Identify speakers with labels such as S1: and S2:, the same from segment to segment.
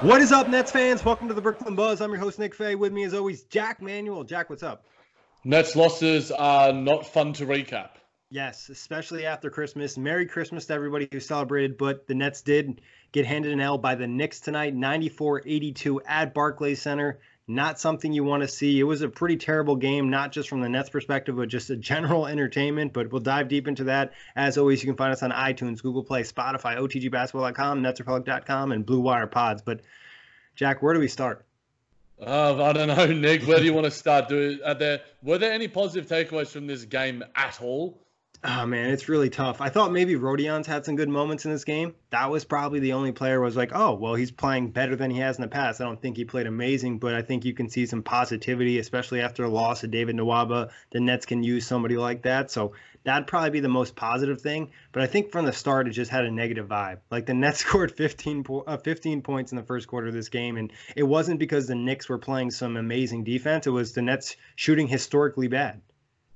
S1: What is up, Nets fans? Welcome to the Brooklyn Buzz. I'm your host, Nick Fay. With me, as always, Jack Manuel. Jack, what's up?
S2: Nets losses are not fun to recap.
S1: Yes, especially after Christmas. Merry Christmas to everybody who celebrated, but the Nets did get handed an L by the Knicks tonight, 94 82 at Barclays Center. Not something you want to see. It was a pretty terrible game, not just from the Nets perspective, but just a general entertainment. But we'll dive deep into that. As always, you can find us on iTunes, Google Play, Spotify, OTGBasketball.com, NetsRepublic.com, and Blue Wire Pods. But Jack, where do we start?
S2: Uh, I don't know, Nick. Where do you want to start? Do there were there any positive takeaways from this game at all?
S1: Oh man, it's really tough. I thought maybe Rodions had some good moments in this game. That was probably the only player was like, oh, well, he's playing better than he has in the past. I don't think he played amazing, but I think you can see some positivity, especially after a loss of David Nwaba. The Nets can use somebody like that, so that'd probably be the most positive thing. But I think from the start, it just had a negative vibe. Like the Nets scored 15, po- uh, 15 points in the first quarter of this game, and it wasn't because the Knicks were playing some amazing defense. It was the Nets shooting historically bad.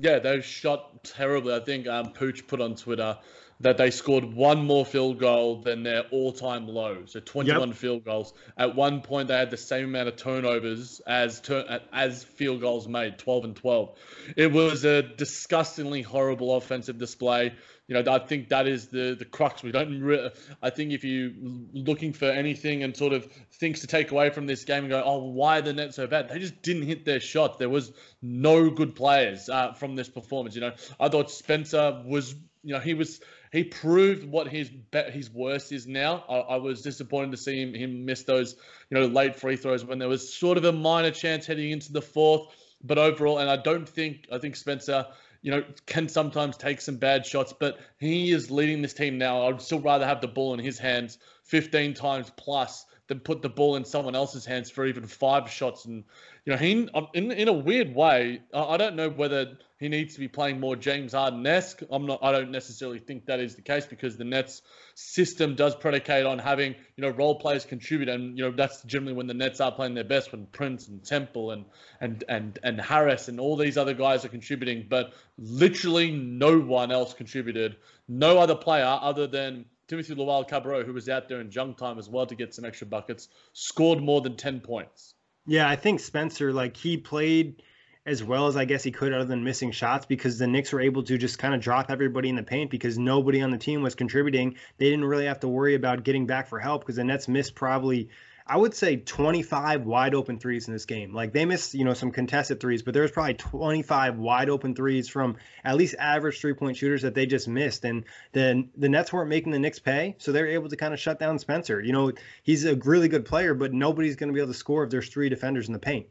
S2: Yeah, they shot terribly. I think um, Pooch put on Twitter that they scored one more field goal than their all-time low. So 21 yep. field goals. At one point, they had the same amount of turnovers as tur- as field goals made, 12 and 12. It was a disgustingly horrible offensive display. You know, I think that is the the crux. We don't. Re- I think if you're looking for anything and sort of things to take away from this game and go, oh, why are the Nets so bad? They just didn't hit their shots. There was no good players uh, from this performance. You know, I thought Spencer was. You know, he was he proved what his his worst is now. I, I, was disappointed to see him him miss those you know late free throws when there was sort of a minor chance heading into the fourth. But overall, and I don't think I think Spencer you know, can sometimes take some bad shots, but he is leading this team now. I'd still rather have the ball in his hands 15 times plus than put the ball in someone else's hands for even five shots. And you know, he um, in in a weird way, I don't know whether he needs to be playing more James Harden-esque. I'm not. I don't necessarily think that is the case because the Nets system does predicate on having you know role players contribute, and you know that's generally when the Nets are playing their best when Prince and Temple and and and and Harris and all these other guys are contributing. But literally no one else contributed. No other player other than Timothy Luwawu-Cabarrot, who was out there in junk time as well to get some extra buckets, scored more than 10 points.
S1: Yeah, I think Spencer, like, he played as well as I guess he could, other than missing shots, because the Knicks were able to just kind of drop everybody in the paint because nobody on the team was contributing. They didn't really have to worry about getting back for help because the Nets missed probably I would say 25 wide open threes in this game. Like they missed, you know, some contested threes, but there was probably 25 wide open threes from at least average three point shooters that they just missed. And then the Nets weren't making the Knicks pay, so they're able to kind of shut down Spencer. You know, he's a really good player, but nobody's going to be able to score if there's three defenders in the paint.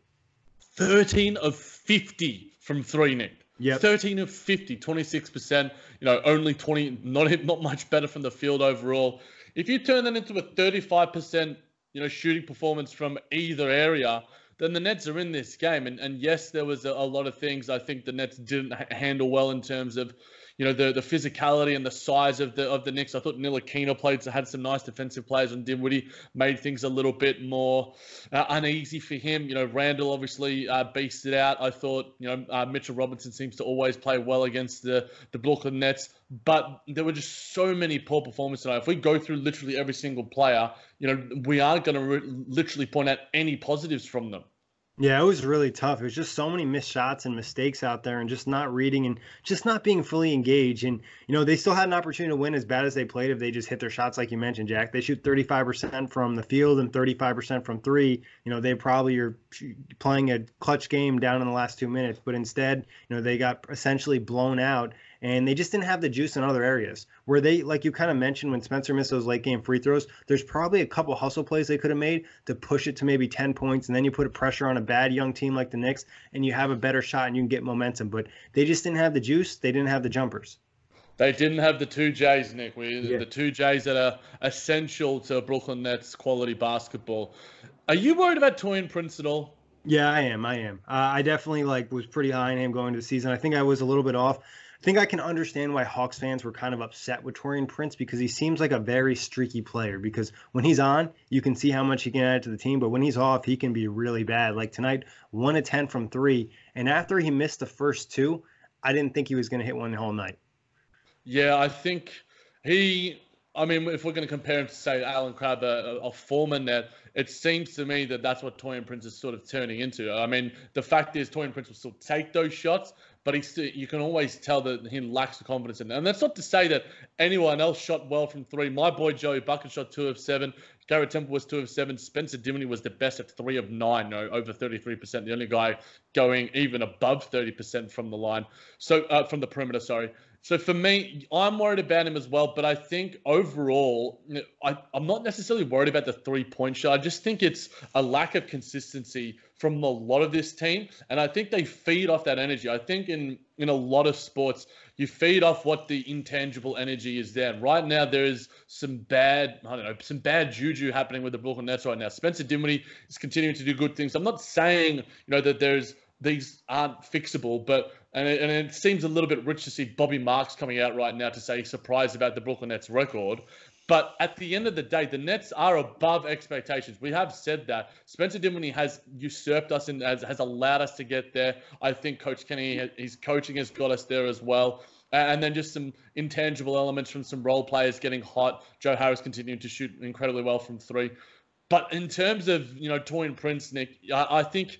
S2: 13 of 50 from three, Nick. Yeah. 13 of 50, 26%, you know, only 20, not, not much better from the field overall. If you turn that into a 35%, you know, shooting performance from either area, then the Nets are in this game. And, and yes, there was a, a lot of things I think the Nets didn't handle well in terms of you know the the physicality and the size of the of the Knicks. I thought Ntilikina played had some nice defensive players, and Dinwiddie made things a little bit more uh, uneasy for him. You know, Randle obviously uh, beasted out. I thought you know uh, Mitchell Robinson seems to always play well against the the Brooklyn Nets, but there were just so many poor performances tonight. If we go through literally every single player, you know, we aren't going to re- literally point out any positives from them.
S1: Yeah, it was really tough. It was just so many missed shots and mistakes out there, and just not reading and just not being fully engaged. And you know, they still had an opportunity to win as bad as they played if they just hit their shots, like you mentioned, Jack. They shoot 35% from the field and 35% from three. You know, they probably are playing a clutch game down in the last two minutes, but instead, you know, they got essentially blown out and they just didn't have the juice in other areas where they like you kind of mentioned when spencer missed those late game free throws there's probably a couple hustle plays they could have made to push it to maybe 10 points and then you put a pressure on a bad young team like the Knicks and you have a better shot and you can get momentum but they just didn't have the juice they didn't have the jumpers
S2: they didn't have the two J's, Nick. We, yeah. The two J's that are essential to Brooklyn Nets quality basketball. Are you worried about Taurean Prince at all?
S1: Yeah, I am. I am. Uh, I definitely like was pretty high on him going into the season. I think I was a little bit off. I think I can understand why Hawks fans were kind of upset with Taurean Prince because he seems like a very streaky player. Because when he's on, you can see how much he can add to the team, but when he's off, he can be really bad. Like tonight, one to ten from three, and after he missed the first two, I didn't think he was going to hit one the whole night.
S2: Yeah, I think he. I mean, if we're going to compare him to say Allen Crabbe, a, a former net, it seems to me that that's what Taurean Prince is sort of turning into. I mean, the fact is Taurean Prince will still take those shots, but still, you can always tell that he lacks the confidence in it. And that's not to say that anyone else shot well from three. My boy Joey Bucket shot two of seven. Garrett Temple was two of seven. Spencer Dinwiddie was the best at three of nine, no, over 33%. The only guy going even above 30% from the line. So uh, from the perimeter, sorry. So for me, I'm worried about him as well. But I think overall, I, I'm not necessarily worried about the three point shot. I just think it's a lack of consistency from a lot of this team, and I think they feed off that energy. I think in in a lot of sports, you feed off what the intangible energy is there. Right now, there is some bad, I don't know, some bad juju happening with the Brooklyn Nets right now. Spencer Dinwiddie is continuing to do good things. I'm not saying you know that there's these aren't fixable, but and it, and it seems a little bit rich to see Bobby Marks coming out right now to say he's surprised about the Brooklyn Nets record. But at the end of the day, the Nets are above expectations. We have said that. Spencer Dinwiddie has usurped us and has, has allowed us to get there. I think Coach Kenny, his coaching has got us there as well. And then just some intangible elements from some role players getting hot. Joe Harris continuing to shoot incredibly well from three. But in terms of, you know, Taurean Prince, Nick, I, I think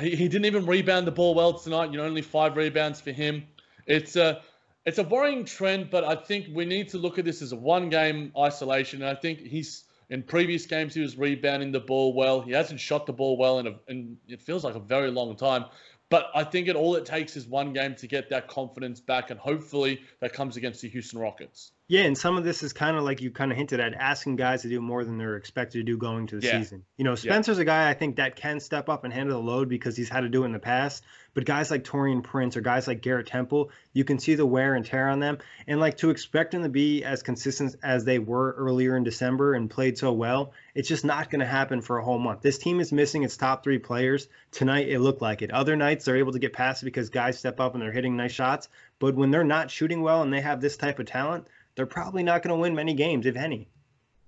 S2: he, didn't even rebound the ball well tonight. You know, only five rebounds for him. It's a it's a worrying trend, but I think we need to look at this as a one game isolation. And I think he's in previous games he was rebounding the ball well. He hasn't shot the ball well in, a, in it feels like a very long time. But I think it all it takes is one game to get that confidence back, and hopefully that comes against the Houston Rockets.
S1: Yeah, and some of this is kind of like you kind of hinted at asking guys to do more than they're expected to do going to the yeah. season. You know, Spencer's yeah. a guy I think that can step up and handle the load because he's had to do it in the past. But guys like Taurean Prince or guys like Garrett Temple, you can see the wear and tear on them. And like to expect them to be as consistent as they were earlier in December and played so well, it's just not going to happen for a whole month. This team is missing its top three players. Tonight, it looked like it. Other nights, they're able to get past it because guys step up and they're hitting nice shots. But when they're not shooting well and they have this type of talent, they're probably not going to win many games, if any.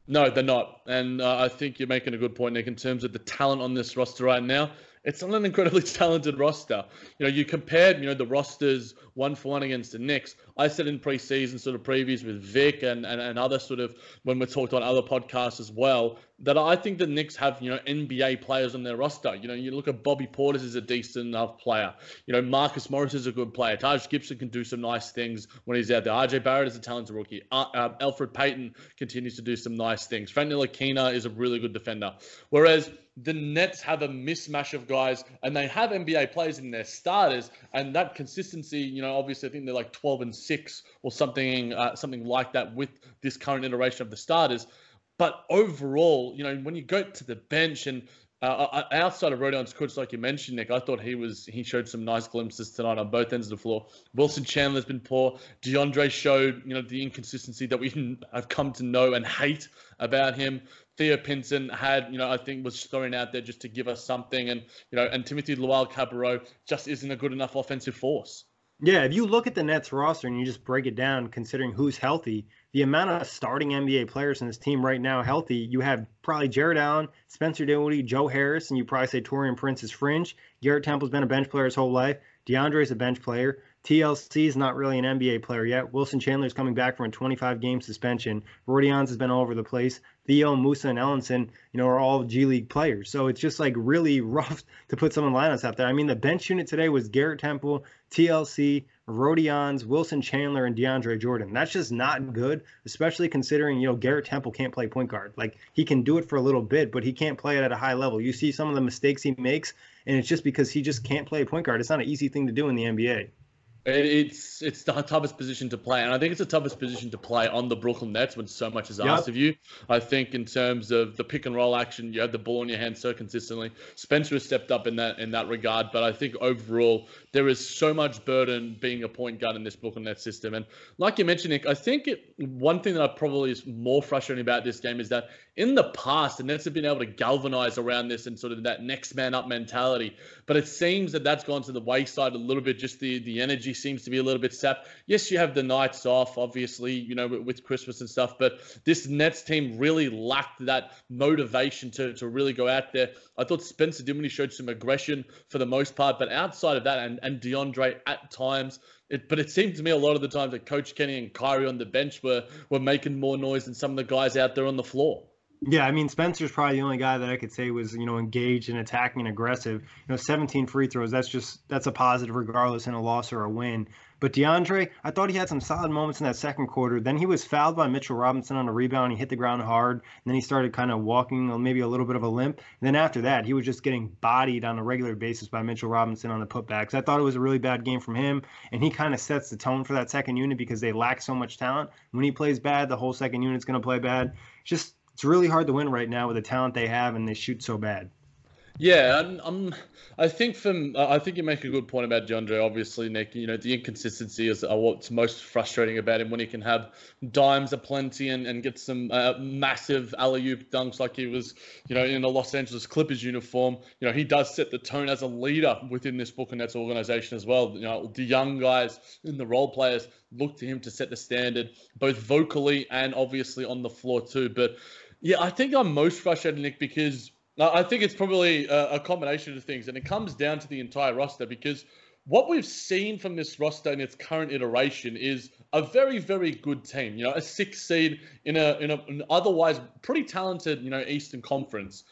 S2: No, they're not. And uh, I think you're making a good point, Nick, in terms of the talent on this roster right now it's not an incredibly talented roster. You know, you compared, you know, the rosters one for one against the Knicks. I said in preseason sort of previews with Vic and, and, and other sort of when we talked on other podcasts as well, that I think the Knicks have, you know, NBA players on their roster. You know, you look at Bobby Portis is a decent enough player. You know, Marcus Morris is a good player. Taj Gibson can do some nice things when he's out there. RJ Barrett is a talented rookie. Uh, uh, Elfrid Payton continues to do some nice things. Frank Ntilikina is a really good defender. Whereas the Nets have a mismatch of guys, and they have NBA players in their starters, and that consistency, you know, obviously I think they're like 12 and six or something, uh, something like that with this current iteration of the starters. But overall, you know, when you go to the bench and Uh, outside of Rodions Kurucs, like you mentioned, Nick, I thought he was he showed some nice glimpses tonight on both ends of the floor. Wilson Chandler's been poor. DeAndre showed you know the inconsistency that we have come to know and hate about him. Theo Pinson had, you know, I think was thrown out there just to give us something, and you know, and Timothy Luwawu-Cabarrot just isn't a good enough offensive force.
S1: Yeah, if you look at the Nets roster and you just break it down, considering who's healthy, the amount of starting NBA players in this team right now healthy, you have probably Jarrett Allen, Spencer Dinwiddie, Joe Harris, and you probably say Taurean Prince is fringe. Garrett Temple's been a bench player his whole life. DeAndre's a bench player. TLC is not really an NBA player yet. Wilson Chandler is coming back from a 25 game suspension. Rodions has been all over the place. Theo, Musa, and Ellenson, you know, are all G League players. So it's just like really rough to put some lineups out there. I mean, the bench unit today was Garrett Temple, TLC, Rodions, Wilson Chandler, and DeAndre Jordan. That's just not good, especially considering, you know, Garrett Temple can't play point guard. Like he can do it for a little bit, but he can't play it at a high level. You see some of the mistakes he makes, and it's just because he just can't play point guard. It's not an easy thing to do in the NBA.
S2: It's it's the toughest position to play, and I think it's the toughest position to play on the Brooklyn Nets when so much is asked of you. I think in terms of the pick and roll action, you have the ball in your hand so consistently. Spencer has stepped up in that in that regard, but I think overall there is so much burden being a point guard in this Brooklyn Nets system. And like you mentioned, Nick, I think it, one thing that I probably is more frustrating about this game is that in the past, the Nets have been able to galvanize around this and sort of that next man up mentality. But it seems that that's gone to the wayside a little bit. Just the the energy seems to be a little bit sapped. Yes, you have the nights off, obviously, you know, with Christmas and stuff. But this Nets team really lacked that motivation to to really go out there. I thought Spencer Dinwiddie showed some aggression for the most part, but outside of that, and and DeAndre at times. It, but it seemed to me a lot of the times that Coach Kenny and Kyrie on the bench were were making more noise than some of the guys out there on the floor.
S1: Yeah, I mean Spencer's probably the only guy that I could say was you know engaged and attacking and aggressive. You know, 17 free throws. That's just that's a positive regardless in a loss or a win. But DeAndre, I thought he had some solid moments in that second quarter. Then he was fouled by Mitchell Robinson on a rebound. He hit the ground hard. And then he started kind of walking, maybe a little bit of a limp. And then after that, he was just getting bodied on a regular basis by Mitchell Robinson on the putbacks. I thought it was a really bad game from him. And he kind of sets the tone for that second unit because they lack so much talent. When he plays bad, the whole second unit's going to play bad. Just it's really hard to win right now with the talent they have, and they shoot so bad.
S2: Yeah, I'm, I'm, i think from I think you make a good point about DeAndre. Obviously, Nick, you know the inconsistency is uh, what's most frustrating about him when he can have dimes aplenty and, and get some uh, massive alley oop dunks like he was, you know, in the Los Angeles Clippers uniform. You know, he does set the tone as a leader within this Brooklyn Nets organization as well. You know, the young guys and the role players look to him to set the standard, both vocally and obviously on the floor too. But yeah, I think I'm most frustrated, Nick, because I think it's probably a, a combination of things, and it comes down to the entire roster because what we've seen from this roster in its current iteration is a very, very good team. You know, a six seed in a in a, an otherwise pretty talented, you know, Eastern Conference.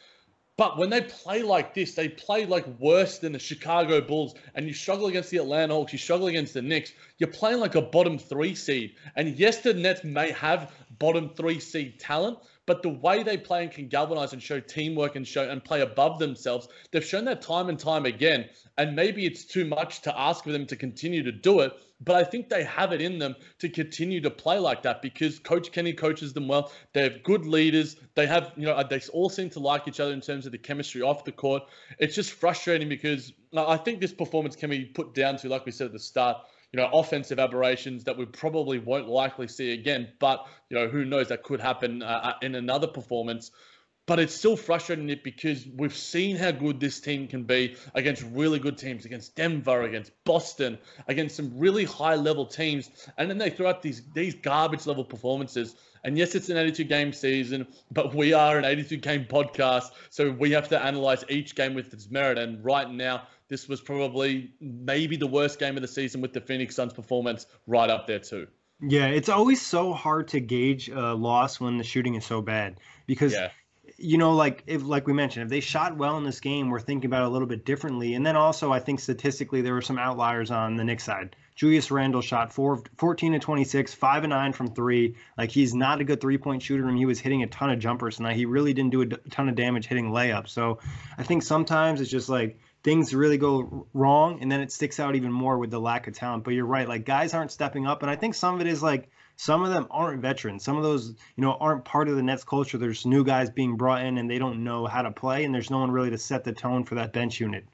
S2: But when they play like this, they play like worse than the Chicago Bulls, and you struggle against the Atlanta Hawks, you struggle against the Knicks. You're playing like a bottom three seed. And yes, the Nets may have bottom three seed talent, but the way they play and can galvanize and show teamwork and show and play above themselves, they've shown that time and time again. And maybe it's too much to ask for them to continue to do it, but I think they have it in them to continue to play like that because Coach Kenny coaches them well. They have good leaders. They have, you know, they all seem to like each other in terms of the chemistry off the court. It's just frustrating because I think this performance can be put down to, like we said at the start, you know, offensive aberrations that we probably won't likely see again. But, you know, who knows, that could happen uh, uh in another performance. But it's still frustrating it because we've seen how good this team can be against really good teams, against Denver, against Boston, against some really high level teams. And then they throw out these these garbage level performances. And yes, it's an 82 game season, but we are an 82 game podcast. So we have to analyze each game with its merit. And right now, this was probably maybe the worst game of the season with the Phoenix Suns performance right up there too.
S1: Yeah, it's always so hard to gauge a loss when the shooting is so bad because yeah. you know like if like we mentioned if they shot well in this game we're thinking about it a little bit differently and then also I think statistically there were some outliers on the Knicks side. Julius Randle shot four, 14 to 26, 5 and 9 from 3. Like he's not a good three-point shooter and he was hitting a ton of jumpers tonight. He really didn't do a ton of damage hitting layups. So I think sometimes it's just like things really go wrong, and then it sticks out even more with the lack of talent. But you're right, like guys aren't stepping up, and I think some of it is like some of them aren't veterans. Some of those, you know, aren't part of the Nets culture. There's new guys being brought in, and they don't know how to play, and there's no one really to set the tone for that bench unit.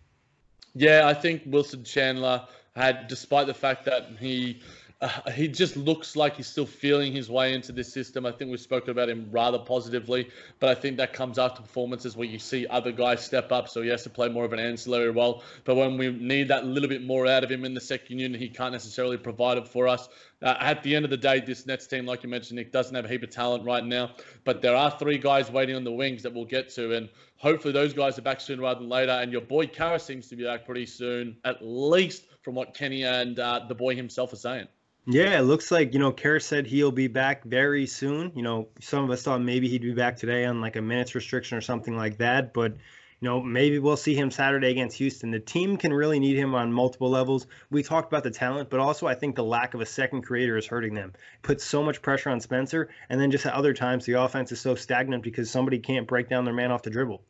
S2: Yeah, I think Wilson Chandler had, despite the fact that he uh, he just looks like he's still feeling his way into this system. I think we've spoken about him rather positively, but I think that comes after performances where you see other guys step up. So he has to play more of an ancillary role. But when we need that little bit more out of him in the second unit, he can't necessarily provide it for us. Uh, at the end of the day, this Nets team, like you mentioned, Nick, doesn't have a heap of talent right now, but there are three guys waiting on the wings that we'll get to, and hopefully those guys are back sooner rather than later. And your boy Caris seems to be back pretty soon, at least from what Kenny and uh, the boy himself are saying.
S1: Yeah, it looks like, you know, Caris said he'll be back very soon. You know, some of us thought maybe he'd be back today on like a minutes restriction or something like that. But, you know, maybe we'll see him Saturday against Houston. The team can really need him on multiple levels. We talked about the talent, but also I think the lack of a second creator is hurting them. Puts so much pressure on Spencer. And then just at other times, the offense is so stagnant because somebody can't break down their man off the dribble.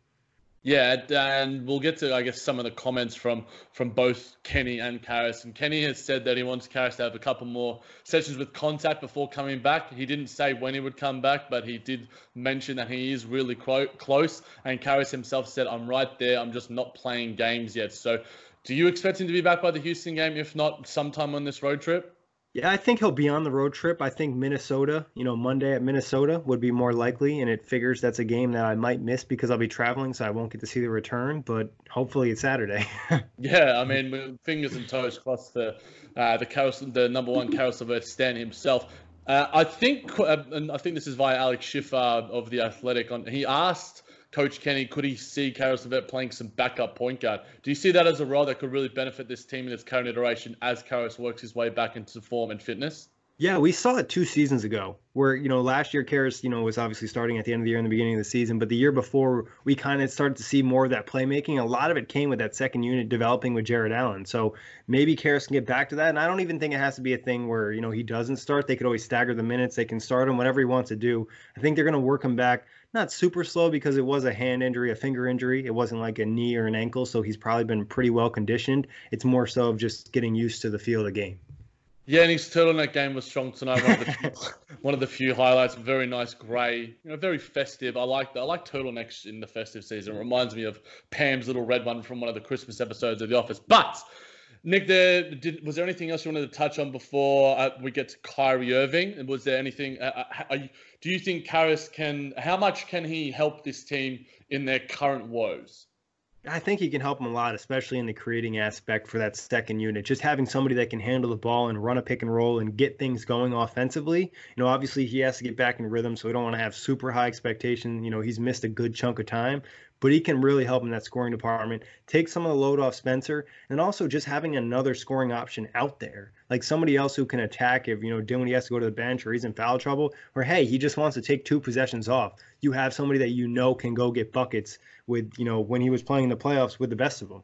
S2: Yeah, and we'll get to I guess some of the comments from from both Kenny and Caris. And Kenny has said that he wants Caris to have a couple more sessions with contact before coming back. He didn't say when he would come back, but he did mention that he is really clo- close. And Caris himself said, "I'm right there. I'm just not playing games yet." So, do you expect him to be back by the Houston game? If not, sometime on this road trip?
S1: Yeah, I think he'll be on the road trip. I think Minnesota, you know, Monday at Minnesota would be more likely, and it figures that's a game that I might miss because I'll be traveling, so I won't get to see the return. But hopefully, it's Saturday.
S2: yeah, I mean, fingers and toes crossed the uh, the the number one carousel of Stan himself. Uh, I think, uh, and I think this is via Alex Schiffer of the Athletic. On he asked Coach Kenny, could he see Caris LeVert playing some backup point guard? Do you see that as a role that could really benefit this team in its current iteration as Caris works his way back into form and fitness?
S1: Yeah, we saw it two seasons ago where, you know, last year Caris, you know, was obviously starting at the end of the year and the beginning of the season, but the year before we kind of started to see more of that playmaking. A lot of it came with that second unit developing with Jarrett Allen. So maybe Caris can get back to that. And I don't even think it has to be a thing where, you know, he doesn't start. They could always stagger the minutes. They can start him whatever he wants to do. I think they're going to work him back not super slow because it was a hand injury, a finger injury. It wasn't like a knee or an ankle, so he's probably been pretty well conditioned. It's more so of just getting used to the feel of the game.
S2: Yeah, and his turtleneck game was strong tonight. One of the few, one of the few highlights. Very nice grey, you know, very festive. I like I like turtlenecks in the festive season. It reminds me of Pam's little red one from one of the Christmas episodes of The Office. But Nick, there did, was there anything else you wanted to touch on before uh, we get to Kyrie Irving? And was there anything? Uh, uh you, do you think Caris can? How much can he help this team in their current woes?
S1: I think he can help them a lot, especially in the creating aspect for that second unit. Just having somebody that can handle the ball and run a pick and roll and get things going offensively. You know, obviously he has to get back in rhythm, so we don't want to have super high expectation. You know, he's missed a good chunk of time, but he can really help in that scoring department. Take some of the load off Spencer, and also just having another scoring option out there, like somebody else who can attack if you know Dinwiddie has to go to the bench or he's in foul trouble, or hey, he just wants to take two possessions off. You have somebody that you know can go get buckets with you know when he was playing in the playoffs with the best of them.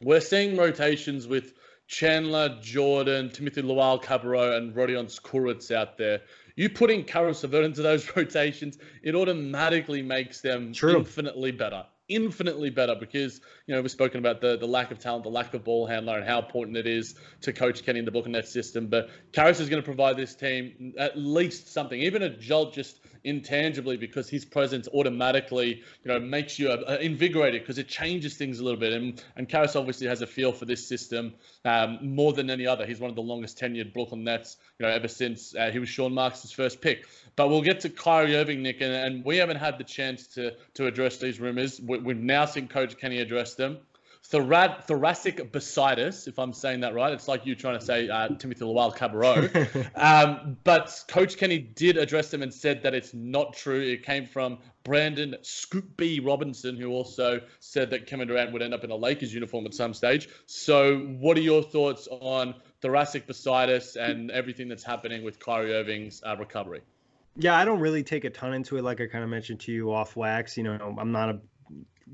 S2: We're seeing rotations with Chandler, Jordan, Timothy Luwawu-Cabarrot, and Rodion Kurucs out there. You putting Caris LeVert into those rotations, it automatically makes them True. infinitely better infinitely better because you know we've spoken about the the lack of talent, the lack of ball handler, and how important it is to coach Kenny in the book and that system. But Caris is going to provide this team at least something, even a jolt just intangibly because his presence automatically, you know, makes you uh, invigorated because it changes things a little bit. And and Caris obviously has a feel for this system um, more than any other. He's one of the longest tenured Brooklyn Nets, you know, ever since uh, he was Sean Marks' first pick. But we'll get to Kyrie Irving, Nick, and, and we haven't had the chance to to address these rumors. We, we've now seen Coach Kenny address them thorad, thoracic bursitis, if I'm saying that right. It's like you trying to say uh, Timothy Luwawu-Cabarrot. um, but Coach Kenny did address them and said that it's not true. It came from Brandon Scoop B Robinson, who also said that Kevin Durant would end up in a Lakers uniform at some stage. So, what are your thoughts on thoracic bursitis and everything that's happening with Kyrie Irving's uh, recovery?
S1: Yeah, I don't really take a ton into it, like I kind of mentioned to you off wax. You know, I'm not a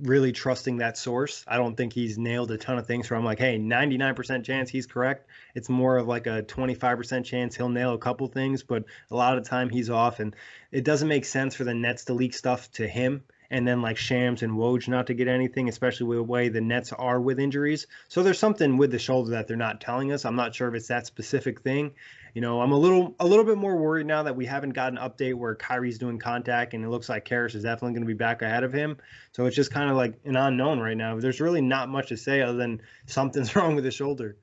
S1: really trusting that source. I don't think he's nailed a ton of things where I'm like, hey, 99% chance he's correct. It's more of like a 25% chance he'll nail a couple things, but a lot of the time he's off. And it doesn't make sense for the Nets to leak stuff to him and then like Shams and Woj not to get anything, especially with the way the Nets are with injuries. So there's something with the shoulder that they're not telling us. I'm not sure if it's that specific thing. You know, I'm a little a little bit more worried now that we haven't got an update where Kyrie's doing contact and it looks like Caris is definitely going to be back ahead of him. So it's just kind of like an unknown right now. There's really not much to say other than something's wrong with his shoulder.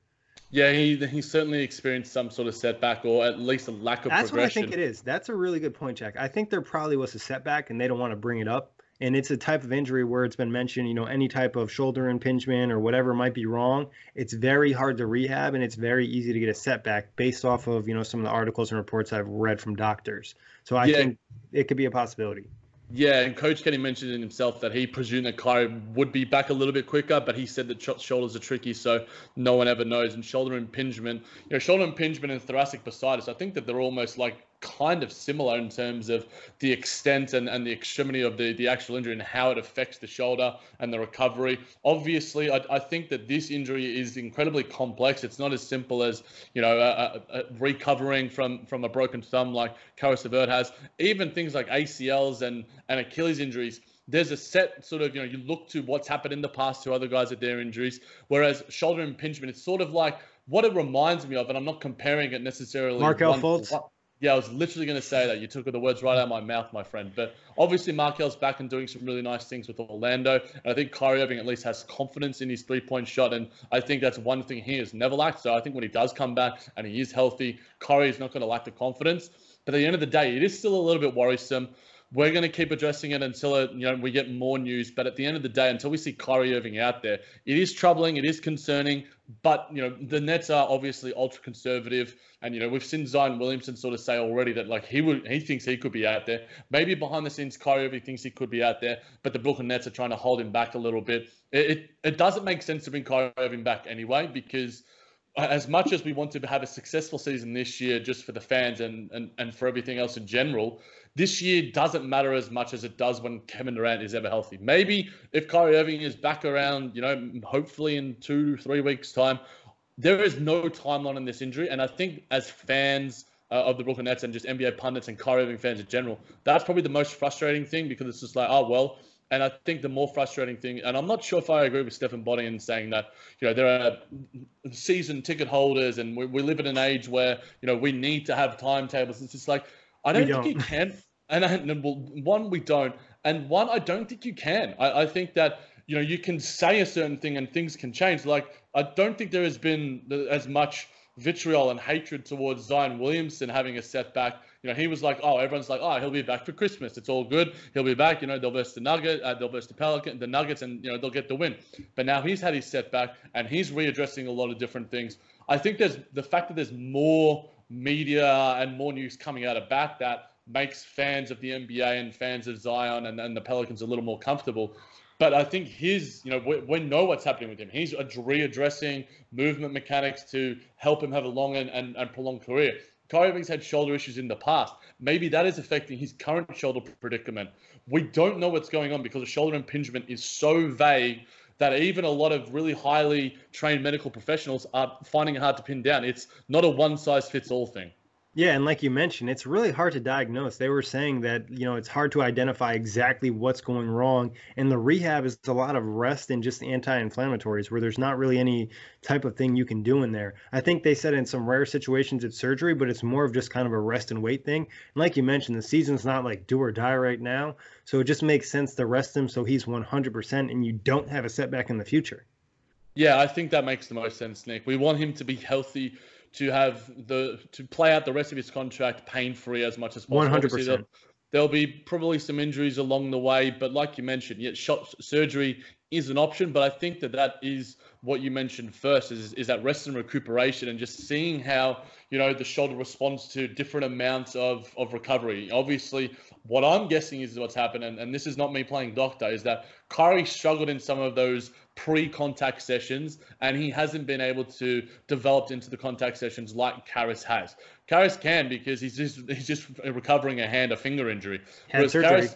S2: Yeah, he he certainly experienced some sort of setback or at least a lack of
S1: That's
S2: progression.
S1: what I think it is. That's a really good point, Jack. I think there probably was a setback and they don't want to bring it up. And it's a type of injury where it's been mentioned, you know, any type of shoulder impingement or whatever might be wrong. It's very hard to rehab and it's very easy to get a setback based off of, you know, some of the articles and reports I've read from doctors. So I
S2: Yeah.
S1: think it could be a possibility.
S2: Yeah, and Coach Kenny mentioned in himself that he presumed that Kyrie would be back a little bit quicker, but he said that sh- shoulders are tricky, so no one ever knows. And shoulder impingement, you know, shoulder impingement and thoracic bursitis, I think that they're almost like kind of similar in terms of the extent and, and the extremity of the, the actual injury and how it affects the shoulder and the recovery. Obviously, I, I think that this injury is incredibly complex. It's not as simple as, you know, uh, uh, recovering from, from a broken thumb like Caris LeVert has. Even things like ACLs and, and Achilles injuries, there's a set sort of, you know, you look to what's happened in the past to other guys at their injuries. Whereas shoulder impingement, it's sort of like what it reminds me of, and I'm not comparing it necessarily. Markelle
S1: Fultz?
S2: Yeah, I was literally going to say that. You took the words right out of my mouth, my friend. But obviously, Markelle's back and doing some really nice things with Orlando. And I think Kyrie Irving at least has confidence in his three point shot. And I think that's one thing he has never lacked. So I think when he does come back and he is healthy, Kyrie is not going to lack the confidence. But at the end of the day, it is still a little bit worrisome. We're going to keep addressing it until it, you know we get more news. But at the end of the day, until we see Kyrie Irving out there, it is troubling. It is concerning. But you know the Nets are obviously ultra conservative, and you know we've seen Zion Williamson sort of say already that like he would he thinks he could be out there. Maybe behind the scenes, Kyrie Irving thinks he could be out there, but the Brooklyn Nets are trying to hold him back a little bit. It it, it doesn't make sense to bring Kyrie Irving back anyway because as much as we want to have a successful season this year just for the fans and, and, and for everything else in general, this year doesn't matter as much as it does when Kevin Durant is ever healthy. Maybe if Kyrie Irving is back around, you know, hopefully in two, three weeks' time, there is no timeline on this injury. And I think as fans uh, of the Brooklyn Nets and just NBA pundits and Kyrie Irving fans in general, that's probably the most frustrating thing because it's just like, oh, well, and I think the more frustrating thing, and I'm not sure if I agree with Stephen Bonnie in saying that, you know, there are season ticket holders and we, we live in an age where, you know, we need to have timetables. It's just like, I don't,
S1: don't.
S2: think you can. And, I, and one, we don't. And one, I don't think you can. I, I think that, you know, you can say a certain thing and things can change. Like, I don't think there has been as much vitriol and hatred towards Zion Williamson having a setback. You know, he was like, oh, everyone's like, oh, he'll be back for Christmas. It's all good. He'll be back. You know, they'll verse the Nugget, uh, they'll verse the Pelican, the Nuggets, and you know they'll get the win. But now he's had his setback and he's readdressing a lot of different things. I think there's the fact that there's more media and more news coming out about that makes fans of the NBA and fans of Zion and, and the Pelicans a little more comfortable. But I think his, you know, we, we know what's happening with him. He's readdressing movement mechanics to help him have a long and, and, and prolonged career. Kyrie Irving's had shoulder issues in the past. Maybe that is affecting his current shoulder predicament. We don't know what's going on because the shoulder impingement is so vague that even a lot of really highly trained medical professionals are finding it hard to pin down. It's not a one size fits all thing.
S1: Yeah, and like you mentioned, it's really hard to diagnose. They were saying that, you know, it's hard to identify exactly what's going wrong. And the rehab is a lot of rest and just anti-inflammatories where there's not really any type of thing you can do in there. I think they said in some rare situations it's surgery, but it's more of just kind of a rest and wait thing. And like you mentioned, the season's not like do or die right now. So it just makes sense to rest him so he's 100% and you don't have a setback in the future.
S2: Yeah, I think that makes the most sense, Nick. We want him to be healthy to have the to play out the rest of his contract pain free as much as possible.
S1: One hundred percent.
S2: There'll be probably some injuries along the way, but like you mentioned, yeah, shot surgery is an option. But I think that that is what you mentioned first is is that rest and recuperation, and just seeing how you know the shoulder responds to different amounts of of recovery. Obviously, what I'm guessing is what's happened, and, and this is not me playing doctor, is that Kyrie struggled in some of those pre-contact sessions, and he hasn't been able to develop into the contact sessions like Caris has. Caris can because he's just he's just recovering a hand, a finger injury.
S1: Hand surgery.
S2: Caris,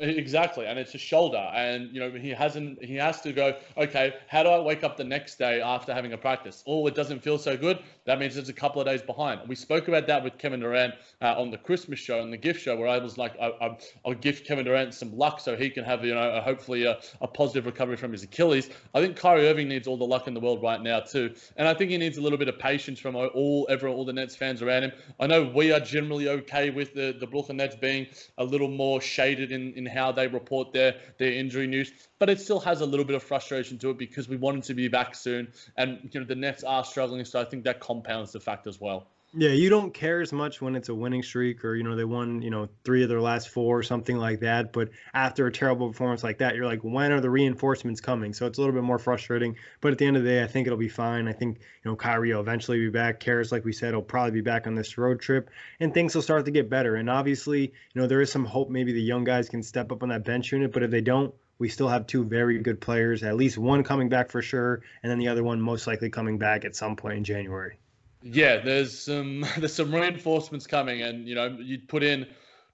S2: Exactly, and it's a shoulder, and you know he hasn't. He has to go. Okay, how do I wake up the next day after having a practice? Oh, it doesn't feel so good. That means it's a couple of days behind. We spoke about that with Kevin Durant uh, on the Christmas show and the gift show, where I was like, I, will give Kevin Durant some luck so he can have you know hopefully a, a positive recovery from his Achilles. I think Kyrie Irving needs all the luck in the world right now too, and I think he needs a little bit of patience from all everyone, all the Nets fans around him. I know we are generally okay with the the Brooklyn Nets being a little more shaded in in how they report their their injury news, but it still has a little bit of frustration to it because we want him to be back soon, and you know the Nets are struggling, so I think that compounds the fact as well.
S1: Yeah, you don't care as much when it's a winning streak or, you know, they won, you know, three of their last four or something like that. But after a terrible performance like that, you're like, when are the reinforcements coming? So it's a little bit more frustrating. But at the end of the day, I think it'll be fine. I think, you know, Kyrie will eventually be back. Caris, like we said, will probably be back on this road trip and things will start to get better. And obviously, you know, there is some hope maybe the young guys can step up on that bench unit. But if they don't, we still have two very good players, at least one coming back for sure, and then the other one most likely coming back at some point in January.
S2: Yeah, there's some there's some reinforcements coming, and you know you'd put in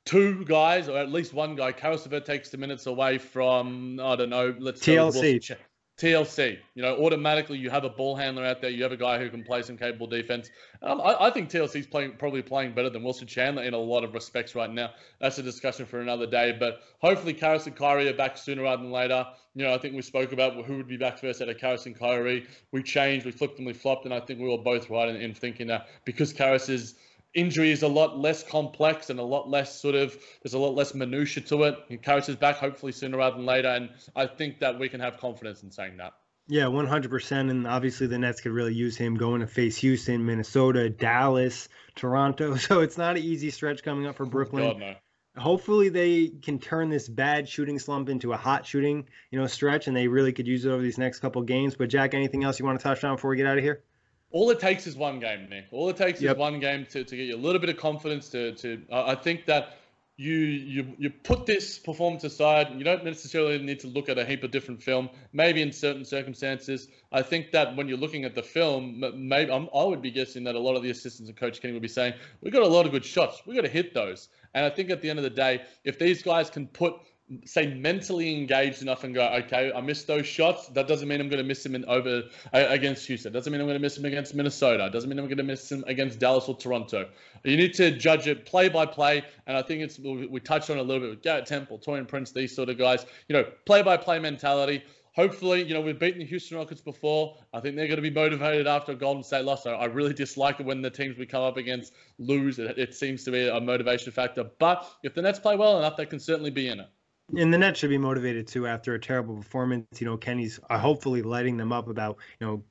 S2: two guys or at least one guy. LeVert takes the minutes away from I don't know. Let's
S1: TLC.
S2: TLC. You know, automatically you have a ball handler out there. You have a guy who can play some capable defense. Um, I, I, think TLC's playing probably playing better than Wilson Chandler in a lot of respects right now. That's a discussion for another day. But hopefully, Caris and Kyrie are back sooner rather than later. You know, I think we spoke about who would be back first out of Caris and Kyrie. We changed, we flipped and we flopped, and I think we were both right in, in thinking that because Caris is injury is a lot less complex and a lot less sort of there's a lot less minutia to it. Caris is back hopefully sooner rather than later, and I think that we can have confidence in saying that.
S1: Yeah, 100%. And obviously, the Nets could really use him going to face Houston, Minnesota, Dallas, Toronto. So it's not an easy stretch coming up for oh, Brooklyn. God, no. Hopefully, they can turn this bad shooting slump into a hot shooting, you know, stretch, and they really could use it over these next couple games. But Jack, anything else you want to touch on before we get out of here?
S2: All it takes is one game, Nick. All it takes yep. is one game to, to get you a little bit of confidence. To to uh, I think that you you you put this performance aside. You don't necessarily need to look at a heap of different film. Maybe in certain circumstances, I think that when you're looking at the film, maybe I'm, i would be guessing that a lot of the assistants and coach Kenny would be saying, "We've got a lot of good shots. We've got to hit those." And I think at the end of the day, if these guys can put say mentally engaged enough and go, okay, I missed those shots. That doesn't mean I'm going to miss them in over uh, against Houston. Doesn't mean I'm going to miss them against Minnesota. Doesn't mean I'm going to miss them against Dallas or Toronto. You need to judge it play by play, and I think it's we touched on it a little bit with Garrett Temple, Taurean Prince, these sort of guys. You know, play by play mentality. Hopefully, you know, we've beaten the Houston Rockets before. I think they're going to be motivated after a Golden State loss. I really dislike it when the teams we come up against lose. It, it seems to be a motivation factor. But if the Nets play well enough, they can certainly be in it
S1: and the Nets should be motivated too after a terrible performance. You know, Kenny's uh, hopefully lighting them up about you know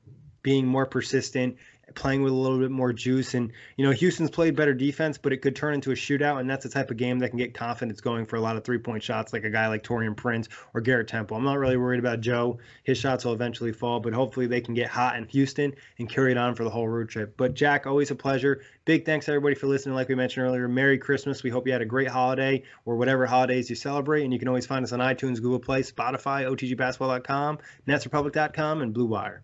S1: being more persistent playing with a little bit more juice. And, you know, Houston's played better defense, but it could turn into a shootout. And that's the type of game that can get confidence going for a lot of three point shots, like a guy like Taurean Prince or Garrett Temple. I'm not really worried about Joe. His shots will eventually fall, but hopefully they can get hot in Houston and carry it on for the whole road trip. But, Jack, always a pleasure. Big thanks, everybody, for listening. Like we mentioned earlier, Merry Christmas. We hope you had a great holiday or whatever holidays you celebrate. And you can always find us on iTunes, Google Play, Spotify, OTGBasketball.com, NetsRepublic.com, and Blue Wire.